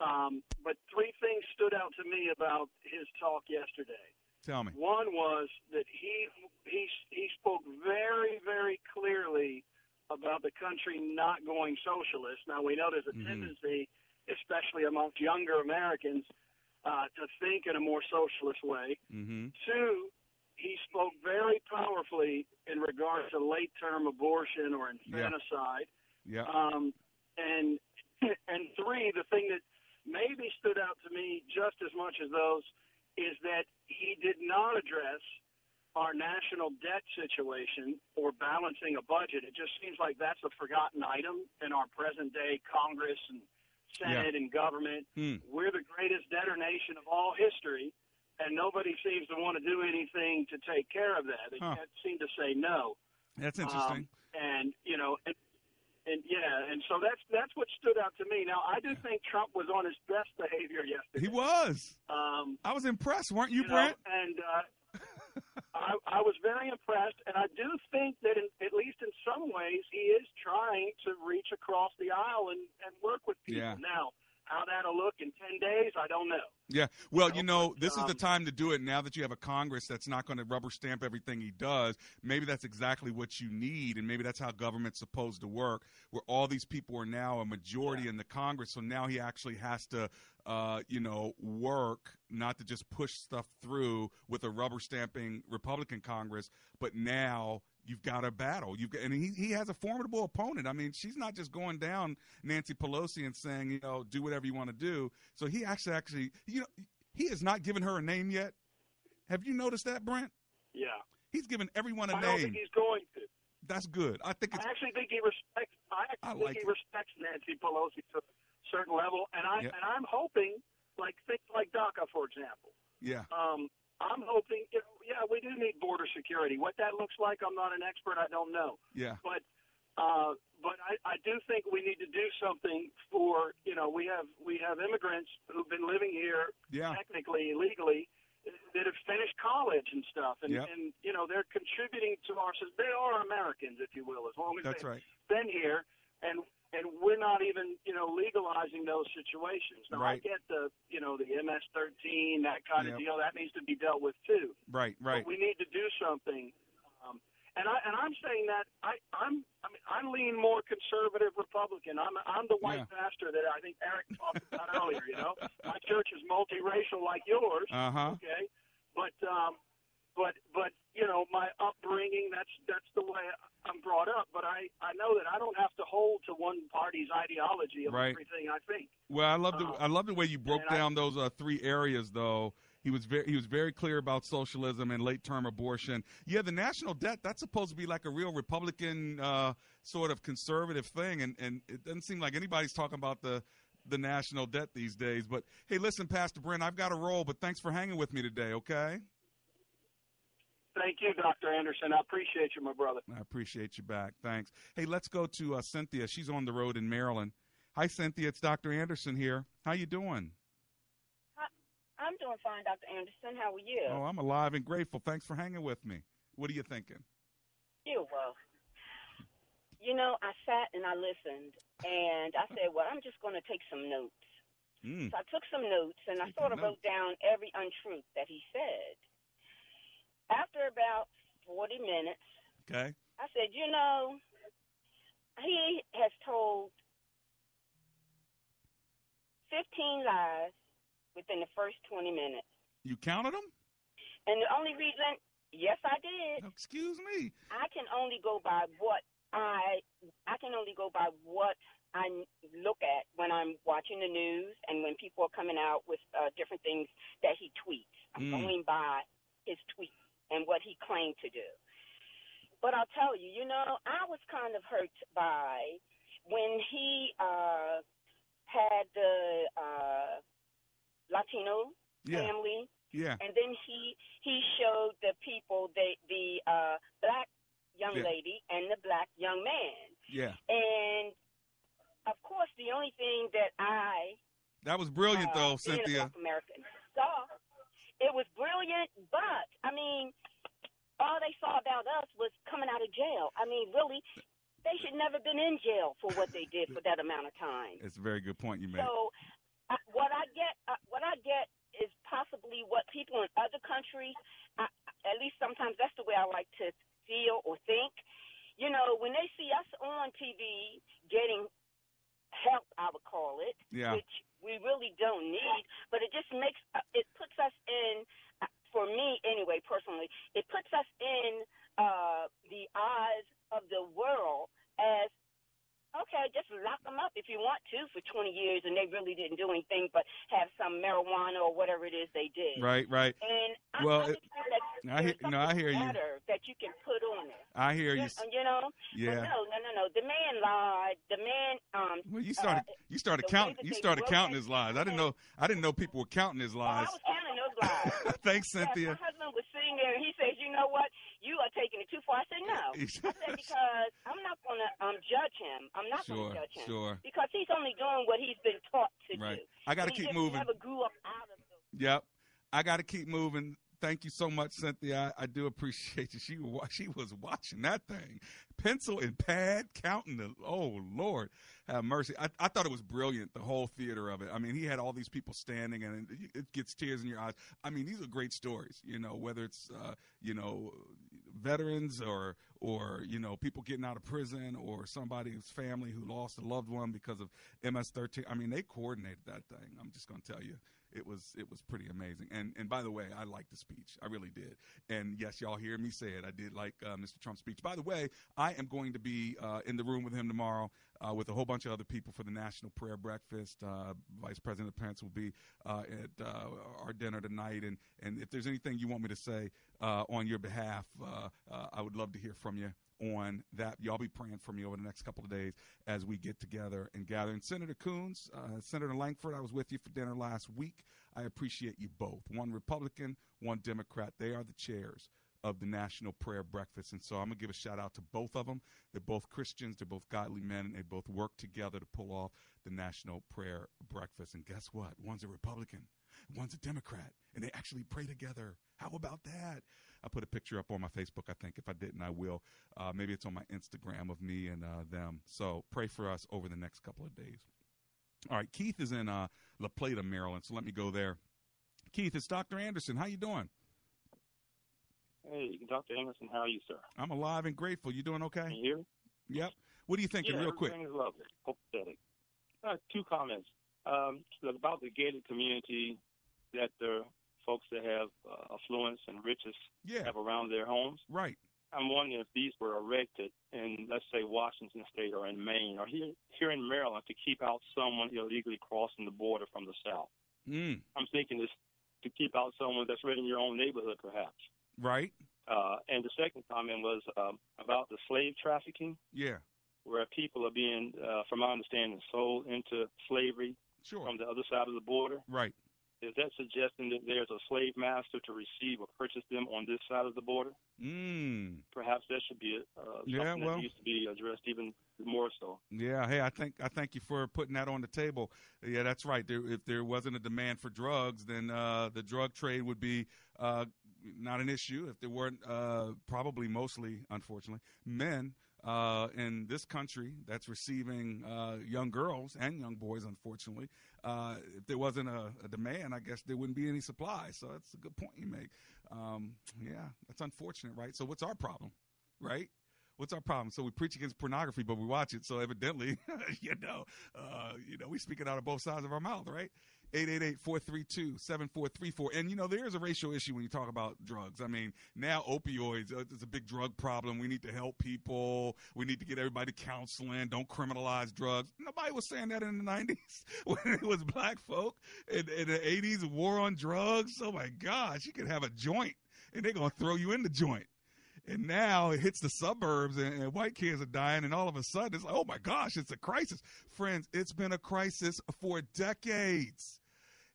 [SPEAKER 21] Um, but three things stood out to me about his talk yesterday.
[SPEAKER 1] Tell me.
[SPEAKER 21] One was that he he he spoke very very clearly about the country not going socialist. Now we know there's a
[SPEAKER 1] Mm-hmm.
[SPEAKER 21] tendency, especially amongst younger Americans, uh, to think in a more socialist way.
[SPEAKER 1] Mm-hmm.
[SPEAKER 21] Two, he spoke very powerfully in regard to late term abortion or infanticide.
[SPEAKER 1] Yeah.
[SPEAKER 21] Um, and and three, the thing that maybe stood out to me just as much as those is that he did not address our national debt situation or balancing a budget. It just seems like that's a forgotten item in our present day Congress and Senate
[SPEAKER 1] Yeah.
[SPEAKER 21] and government.
[SPEAKER 1] Hmm.
[SPEAKER 21] We're the greatest debtor nation of all history, and nobody seems to want to do anything to take care of that. They
[SPEAKER 1] Huh.
[SPEAKER 21] can't seem to say no.
[SPEAKER 1] That's interesting.
[SPEAKER 21] Um, and you know, and, and yeah, and so that's that's what stood out to me. Now, I do think Trump was on his best behavior yesterday.
[SPEAKER 1] he was.
[SPEAKER 21] Um,
[SPEAKER 1] I was impressed, weren't you,
[SPEAKER 21] you
[SPEAKER 1] Brent?
[SPEAKER 21] know, and uh, I, I was very impressed, and I do think that, in, at least in some ways, he is trying to reach across the aisle and, and work with people.
[SPEAKER 1] Yeah.
[SPEAKER 21] Now, how that'll look in ten days, I don't know.
[SPEAKER 1] Yeah. Well, you know, this is the time to do it now that you have a Congress that's not going to rubber stamp everything he does. Maybe that's exactly what you need, and maybe that's how government's supposed to work, where all these people are now a majority in the Congress. So now he actually has to, uh, you know, work not to just push stuff through with a rubber stamping Republican Congress, but now you've got a battle. You've got, and he, he has a formidable opponent. I mean, she's not just going down Nancy Pelosi and saying, you know, do whatever you want to do. So he actually, actually, you know, he has not given her a name yet. Have you noticed that, Brent?
[SPEAKER 21] Yeah.
[SPEAKER 1] He's given everyone a
[SPEAKER 21] I don't
[SPEAKER 1] name.
[SPEAKER 21] think he's going to.
[SPEAKER 1] That's good. I think it's
[SPEAKER 21] I actually think he respects. I actually
[SPEAKER 1] I
[SPEAKER 21] think he
[SPEAKER 1] it.
[SPEAKER 21] respects Nancy Pelosi to a certain level, and I
[SPEAKER 1] Yeah.
[SPEAKER 21] and I'm hoping, like things like DACA, for example.
[SPEAKER 1] yeah.
[SPEAKER 21] Um, I'm hoping, you know, yeah, we do need border security. What that looks like, I'm not an expert. I don't know.
[SPEAKER 1] Yeah.
[SPEAKER 21] But uh, but I, I do think we need to do something for you know we have we have immigrants who've been living here
[SPEAKER 1] Yeah.
[SPEAKER 21] technically illegally that have finished college and stuff, and
[SPEAKER 1] Yep.
[SPEAKER 21] and you know they're contributing to our they are Americans, if you will, as long as
[SPEAKER 1] That's
[SPEAKER 21] they've
[SPEAKER 1] right.
[SPEAKER 21] been here, and and we're not even you know legalizing those situations. Now I
[SPEAKER 1] Right.
[SPEAKER 21] get the you know the MS-13 that kind
[SPEAKER 1] Yep.
[SPEAKER 21] of deal that needs to be dealt with too.
[SPEAKER 1] Right. Right.
[SPEAKER 21] But we need to do something. Um, and I and I'm saying that I I'm I mean I lean more conservative Republican. I'm I'm the white pastor that I think Eric talked about earlier. You know, my church is multiracial like yours.
[SPEAKER 1] Uh-huh.
[SPEAKER 21] Okay, but um, but but you know my upbringing that's that's the way I'm brought up. But I I know that I don't have to hold to one party's ideology of
[SPEAKER 1] Right.
[SPEAKER 21] everything I think.
[SPEAKER 1] Well, I love the
[SPEAKER 21] Uh,
[SPEAKER 1] I love the way you broke
[SPEAKER 21] and I-
[SPEAKER 1] down those uh, three areas, though. He was very he was very clear about socialism and late term abortion. Yeah, the national debt that's supposed to be like a real Republican uh, sort of conservative thing, and and it doesn't seem like anybody's talking about the the national debt these days. But hey, listen, Pastor Brent, I've got to roll, but thanks for hanging with me today. Okay,
[SPEAKER 21] Thank you, Dr. Anderson. I appreciate you, my brother.
[SPEAKER 1] I appreciate you back. Thanks. Hey, let's go to uh, Cynthia. She's on the road in Maryland. Hi, Cynthia. It's Dr. Anderson here. How you doing?
[SPEAKER 22] I'm doing fine, Dr. Anderson. How are you?
[SPEAKER 1] Oh, I'm alive and grateful. Thanks for hanging with me. What are you thinking?
[SPEAKER 22] You well. You know, I sat and I listened, and I said, "Well, I'm just going to take some notes."
[SPEAKER 1] Mm.
[SPEAKER 22] So I took some notes, and I sort of wrote down every untruth that he said. After about 40 minutes,
[SPEAKER 1] Okay.
[SPEAKER 22] I said, "You know, he has told 15 lies within the first 20 minutes."
[SPEAKER 1] You counted them?
[SPEAKER 22] And the only reason, yes, I did.
[SPEAKER 1] Excuse me.
[SPEAKER 22] I can only go by what I I can only go by what I look at when I'm watching the news and when people are coming out with uh, different things that he tweets. I'm
[SPEAKER 23] Mm.
[SPEAKER 22] going by his tweets and what he claimed to do. But I'll tell you, you know, I was kind of hurt by when he uh, had the uh, Latino
[SPEAKER 1] Yeah.
[SPEAKER 22] family
[SPEAKER 1] Yeah.
[SPEAKER 22] and then he he showed the people the the uh black young
[SPEAKER 1] Yeah.
[SPEAKER 22] lady and the black young man
[SPEAKER 1] Yeah.
[SPEAKER 22] and of course the only thing that i
[SPEAKER 1] That was brilliant,
[SPEAKER 22] uh,
[SPEAKER 1] though, Cynthia.
[SPEAKER 22] american saw it was brilliant but i mean all they saw about us was coming out of jail i mean really they should never been in jail for what they did for that amount of time
[SPEAKER 1] It's a very good point you made.
[SPEAKER 22] so, uh, what I get, uh, what I get is possibly what people in other countries, uh, at least sometimes that's the way I like to feel or think. You know, when they see us on TV getting help, I would call it,
[SPEAKER 1] Yeah.
[SPEAKER 22] which we really don't need, but it just makes uh, it puts us in. uh, For me, anyway, personally, it puts us in uh, the eyes of the world as okay, just lock them up if you want to for 20 years, and they really didn't do anything but have some marijuana or whatever it is they did.
[SPEAKER 1] Right, right.
[SPEAKER 22] And I,
[SPEAKER 1] Well,
[SPEAKER 22] I
[SPEAKER 1] it- I hear- no, I hear you.
[SPEAKER 22] that you can put on it.
[SPEAKER 1] I hear you.
[SPEAKER 22] You, you know?
[SPEAKER 1] Yeah.
[SPEAKER 22] No, no, no, no. The man lied. The man. Um.
[SPEAKER 1] Well, you started
[SPEAKER 22] uh,
[SPEAKER 1] you started counting you started counting his lies. I didn't know I didn't know people were counting his lies.
[SPEAKER 22] I
[SPEAKER 1] lies.
[SPEAKER 22] was counting those lies.
[SPEAKER 1] Thanks, Cynthia.
[SPEAKER 22] My husband was sitting there and he says, "You know what? You are taking it too far." I said, "No." I said because I'm not going to um judge him. I'm not
[SPEAKER 1] Sure,
[SPEAKER 22] going to judge him
[SPEAKER 1] sure.
[SPEAKER 22] because he's only doing what he's been taught to
[SPEAKER 1] Right.
[SPEAKER 22] do.
[SPEAKER 1] I gotta keep
[SPEAKER 22] just
[SPEAKER 1] moving.
[SPEAKER 22] Never grew up out of Those.
[SPEAKER 1] Yep. I got to keep moving. Thank you so much, Cynthia. I, I do appreciate you. She she was watching that thing, pencil and pad, counting the. Oh Lord, have mercy. I, I thought it was brilliant. The whole theater of it. I mean, he had all these people standing, and it, gets tears in your eyes. I mean, these are great stories. You know, whether it's uh, you know veterans or or you know people getting out of prison or somebody's family who lost a loved one because of MS-13. I mean, they coordinated that thing. I'm just going to tell you, it was it was pretty amazing. And and by the way, I liked the speech. I really did. And yes, y'all hear me say it. I did like uh, Mr. Trump's speech. By the way, I am going to be uh, in the room with him tomorrow uh, with a whole bunch of other people for the National Prayer Breakfast. Uh, Vice President Pence will be uh, at uh, our dinner tonight. And and if there's anything you want me to say on your behalf, I would love to hear from you on that. Y'all be praying for me over the next couple of days as we get together and gather. And Senator Coons, uh, Senator Langford, I was with you for dinner last week. I appreciate you both. One Republican, one Democrat. They are the chairs of the National Prayer Breakfast. And so I'm going to give a shout out to both of them. They're both Christians, they're both godly men, and they both work together to pull off the National Prayer Breakfast. And guess what? One's a Republican, one's a Democrat, and they actually pray together. How about that? I put a picture up on my Facebook, I think. If I didn't, I will. Uh, maybe it's on my Instagram of me and uh, them. So pray for us over the next couple of days. All right, Keith is in uh, La Plata, Maryland, so let me go there. Keith, it's Dr. Anderson. How you doing?
[SPEAKER 23] Hey, Dr. Anderson, how are you, sir?
[SPEAKER 1] I'm alive and grateful. You doing okay?
[SPEAKER 23] Can you hear me?
[SPEAKER 1] Yep. What are you thinking,
[SPEAKER 23] yeah,
[SPEAKER 1] real quick?
[SPEAKER 23] everything is lovely. Copacetic. Uh, two comments um, about the gated community that the folks that have uh, affluence and riches
[SPEAKER 1] yeah.
[SPEAKER 23] have around their homes.
[SPEAKER 1] Right.
[SPEAKER 23] I'm wondering if these were erected in, let's say, Washington State or in Maine or here here in Maryland to keep out someone illegally crossing the border from the South.
[SPEAKER 1] Mm.
[SPEAKER 23] I'm thinking this to keep out someone that's right in your own neighborhood, perhaps.
[SPEAKER 1] Right.
[SPEAKER 23] Uh, and the second comment was um, about the slave trafficking.
[SPEAKER 1] Yeah.
[SPEAKER 23] Where people are being, uh, from my understanding, sold into slavery
[SPEAKER 1] sure.
[SPEAKER 23] from the other side of the border.
[SPEAKER 1] Right.
[SPEAKER 23] Is that suggesting that there's a slave master to receive or purchase them on this side of the border?
[SPEAKER 1] Mm.
[SPEAKER 23] Perhaps that should be uh, something
[SPEAKER 1] yeah, well,
[SPEAKER 23] that needs to be addressed even more so.
[SPEAKER 1] Yeah, hey, I think I thank you for putting that on the table. Yeah, that's right. There, if there wasn't a demand for drugs, then uh, the drug trade would be uh, not an issue. If there weren't, uh, probably mostly, unfortunately, men uh, in this country that's receiving uh, young girls and young boys, unfortunately. Uh, if there wasn't a, a, demand, I guess there wouldn't be any supply. So that's a good point you make. Um, yeah, that's unfortunate, right? So what's our problem, right? What's our problem? So we preach against pornography, but we watch it. So evidently, you know, uh, you know, we speak it out of both sides of our mouth, right? 888-432-7434. And, you know, there is a racial issue when you talk about drugs. I mean, now opioids uh, is a big drug problem. We need to help people. We need to get everybody counseling. Don't criminalize drugs. Nobody was saying that in the 90s when it was black folk. In, in the 80s, war on drugs. Oh, my gosh. You could have a joint, and they're going to throw you in the joint. And now it hits the suburbs and, and, white kids are dying. And all of a sudden it's like, oh my gosh, it's a crisis. Friends, it's been a crisis for decades.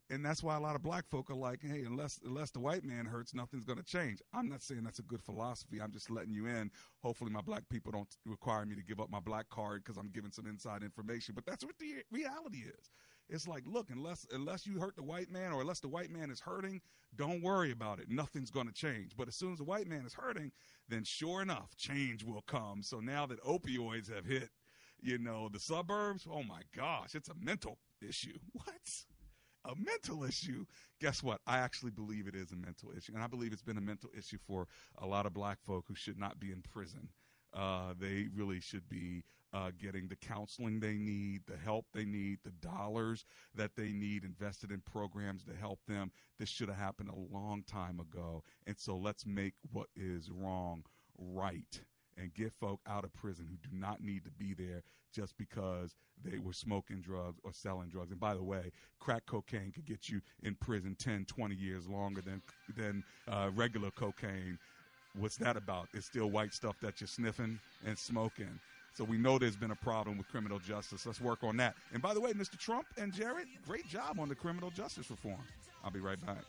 [SPEAKER 1] And that's why a lot of black folk are like, hey, unless unless the white man hurts, nothing's going to change. I'm not saying that's a good philosophy. I'm just letting you in. Hopefully, my black people don't require me to give up my black card because I'm giving some inside information. But that's what the reality is. It's like, look, unless unless you hurt the white man or unless the white man is hurting, don't worry about it. Nothing's going to change. But as soon as the white man is hurting, then sure enough, change will come. So now that opioids have hit, you know, the suburbs, oh my gosh, it's a mental issue. What? a mental issue. Guess what? I actually believe it is a mental issue. And I believe it's been a mental issue for a lot of black folk who should not be in prison. Uh, they really should be uh, getting the counseling they need, the help they need, the dollars that they need invested in programs to help them. This should have happened a long time ago. And so let's make what is wrong right and get folk out of prison who do not need to be there just because they were smoking drugs or selling drugs. And by the way, crack cocaine could get you in prison 10, 20 years longer than than uh, regular cocaine. What's that about? It's still white stuff that you're sniffing and smoking. So we know there's been a problem with criminal justice. Let's work on that. And by the way, Mr. Trump and Jared, great job on the criminal justice reform. I'll be right back.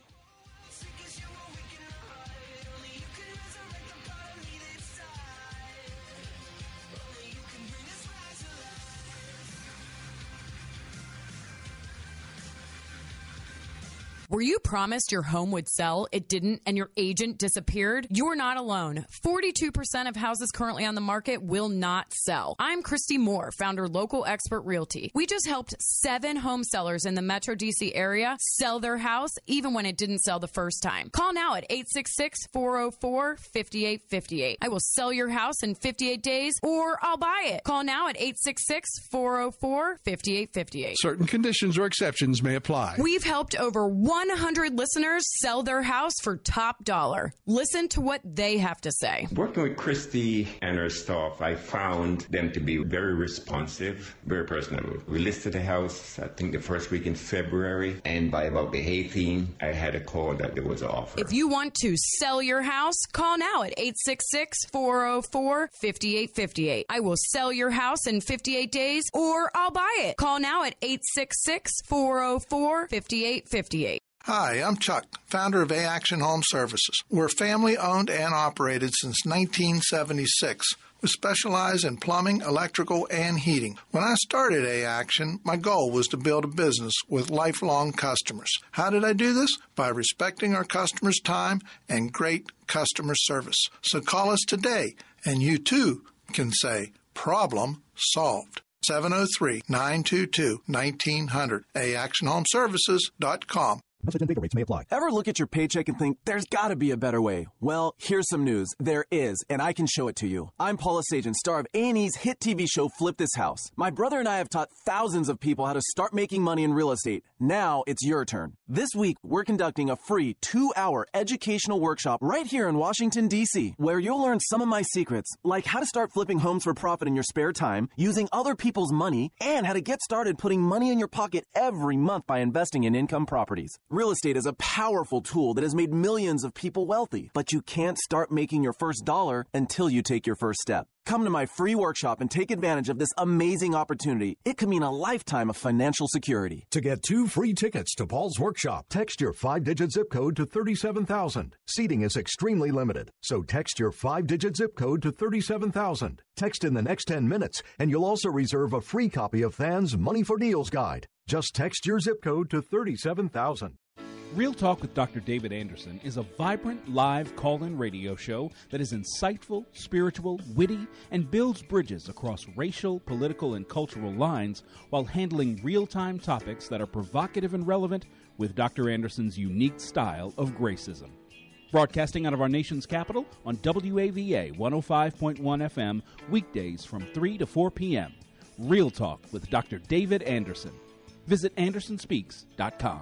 [SPEAKER 11] Were you promised your home would sell? It didn't, and your agent disappeared? You're not alone. 42% of houses currently on the market will not sell. I'm Christy Moore, founder Local Expert Realty. We just helped seven home sellers in the Metro DC area sell their house even when it didn't sell the first time. Call now at 866 404 5858. I will sell your house in 58 days or I'll buy it. Call now at 866 404 5858.
[SPEAKER 12] Certain conditions or exceptions may apply.
[SPEAKER 11] We've helped over 1 100 listeners sell their house for top dollar. Listen to what they have to say.
[SPEAKER 13] Working with Christy and her staff, I found them to be very responsive, very personable. We listed the house, I think the first week in February, and by about the 18th, I had a call that there was an offer.
[SPEAKER 11] If you want to sell your house, call now at 866 404 5858. I will sell your house in 58 days or I'll buy it. Call now at 866 404 5858.
[SPEAKER 10] Hi, I'm Chuck, founder of A Action Home Services. We're family owned and operated since 1976. We specialize in plumbing, electrical, and heating. When I started A Action, my goal was to build a business with lifelong customers. How did I do this? By respecting our customers' time and great customer service. So call us today, and you too can say, Problem solved. 703 922 1900. AActionHomeservices.com.
[SPEAKER 24] Message and data rates may apply.
[SPEAKER 25] Ever look at your paycheck and think, there's gotta be a better way? Well, here's some news. There is, and I can show it to you. I'm Paul Esajian, star of A&E's hit TV show Flip This House. My brother and I have taught thousands of people how to start making money in real estate. Now it's your turn. This week, we're conducting a free two-hour educational workshop right here in Washington, D.C., where you'll learn some of my secrets, like how to start flipping homes for profit in your spare time, using other people's money, and how to get started putting money in your pocket every month by investing in income properties. Real estate is a powerful tool that has made millions of people wealthy, but you can't start making your first dollar until you take your first step. Come to my free workshop and take advantage of this amazing opportunity. It could mean a lifetime of financial security.
[SPEAKER 15] To get two free tickets to Paul's workshop, text your five digit zip code to 37,000. Seating is extremely limited, so text your five digit zip code to 37,000. Text in the next 10 minutes, and you'll also reserve a free copy of Than's Money for Deals guide. Just text your zip code to 37,000.
[SPEAKER 4] Real Talk with Dr. David Anderson is a vibrant live call in radio show that is insightful, spiritual, witty, and builds bridges across racial, political, and cultural lines while handling real time topics that are provocative and relevant with Dr. Anderson's unique style of gracism. Broadcasting out of our nation's capital on WAVA 105.1 FM, weekdays from 3 to 4 p.m. Real Talk with Dr. David Anderson. Visit AndersonSpeaks.com.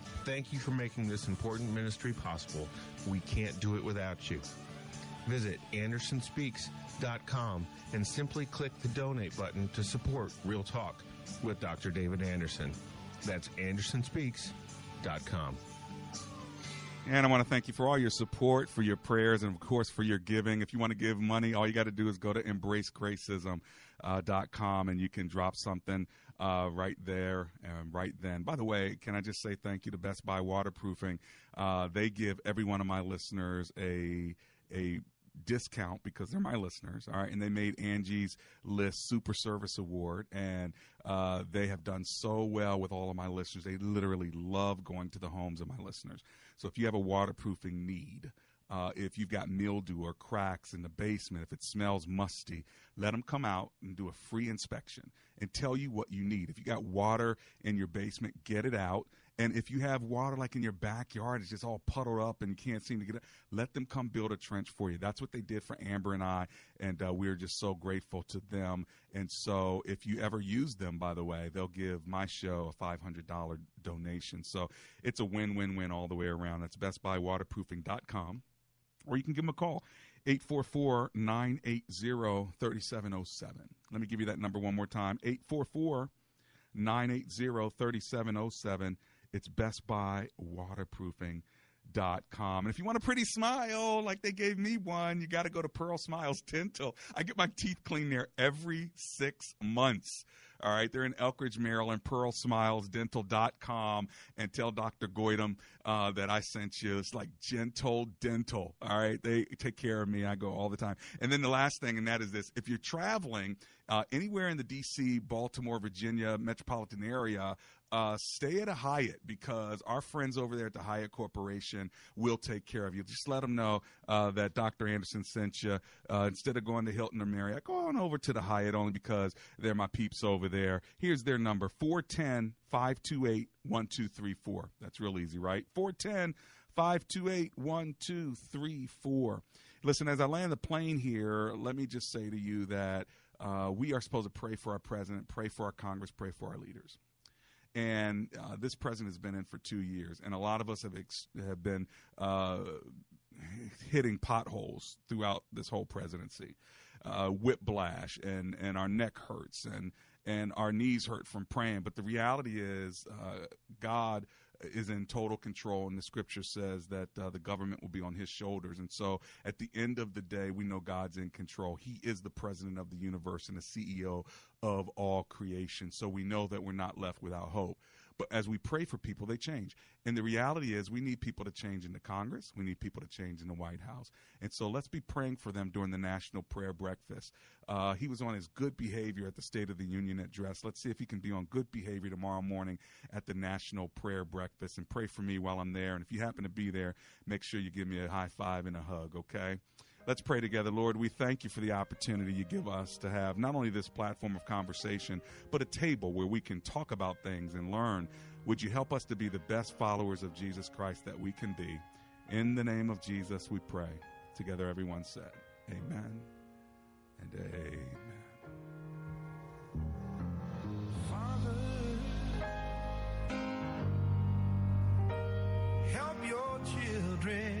[SPEAKER 26] Thank you for making this important ministry possible. We can't do it without you. Visit AndersonSpeaks.com and simply click the donate button to support Real Talk with Dr. David Anderson. That's AndersonSpeaks.com.
[SPEAKER 1] And I want to thank you for all your support, for your prayers, and of course for your giving. If you want to give money, all you got to do is go to embracegracism.com uh, and you can drop something uh, right there and right then. By the way, can I just say thank you to Best Buy Waterproofing? Uh, they give every one of my listeners a a discount because they're my listeners. All right. And they made Angie's List Super Service Award. And uh, they have done so well with all of my listeners. They literally love going to the homes of my listeners. So if you have a waterproofing need, uh, if you've got mildew or cracks in the basement, if it smells musty, let them come out and do a free inspection and tell you what you need. If you got water in your basement, get it out. And if you have water like in your backyard, it's just all puddled up and can't seem to get it, let them come build a trench for you. That's what they did for Amber and I, and uh, we're just so grateful to them. And so, if you ever use them, by the way, they'll give my show a $500 donation. So it's a win-win-win all the way around. That's BestBuyWaterproofing.com, or you can give them a call. 844 980 3707. Let me give you that number one more time 844 980 3707. It's Best Buy Waterproofing. Dot com. And if you want a pretty smile, like they gave me one, you got to go to Pearl Smiles Dental. I get my teeth cleaned there every six months. All right. They're in Elkridge, Maryland, pearlsmilesdental.com and tell Dr. Goydam uh, that I sent you. It's like gentle dental. All right. They take care of me. I go all the time. And then the last thing, and that is this if you're traveling uh, anywhere in the D.C., Baltimore, Virginia metropolitan area, uh, stay at a Hyatt because our friends over there at the Hyatt Corporation will take care of you. Just let them know uh, that Dr. Anderson sent you. Uh, instead of going to Hilton or Marriott, go on over to the Hyatt only because they're my peeps over there. Here's their number 410 528 1234. That's real easy, right? 410 528 1234. Listen, as I land the plane here, let me just say to you that uh, we are supposed to pray for our president, pray for our Congress, pray for our leaders. And uh, this president has been in for two years, and a lot of us have ex- have been uh, hitting potholes throughout this whole presidency, uh, whiplash, and and our neck hurts, and and our knees hurt from praying. But the reality is, uh, God is in total control, and the scripture says that uh, the government will be on his shoulders. And so, at the end of the day, we know God's in control. He is the president of the universe and the CEO of all creation. So we know that we're not left without hope. But as we pray for people, they change. And the reality is, we need people to change in the Congress. We need people to change in the White House. And so let's be praying for them during the National Prayer Breakfast. Uh, he was on his good behavior at the State of the Union address. Let's see if he can be on good behavior tomorrow morning at the National Prayer Breakfast. And pray for me while I'm there. And if you happen to be there, make sure you give me a high five and a hug, okay? Let's pray together. Lord, we thank you for the opportunity you give us to have not only this platform of conversation, but a table where we can talk about things and learn. Would you help us to be the best followers of Jesus Christ that we can be? In the name of Jesus, we pray. Together, everyone said, Amen and Amen.
[SPEAKER 24] Father, help your children.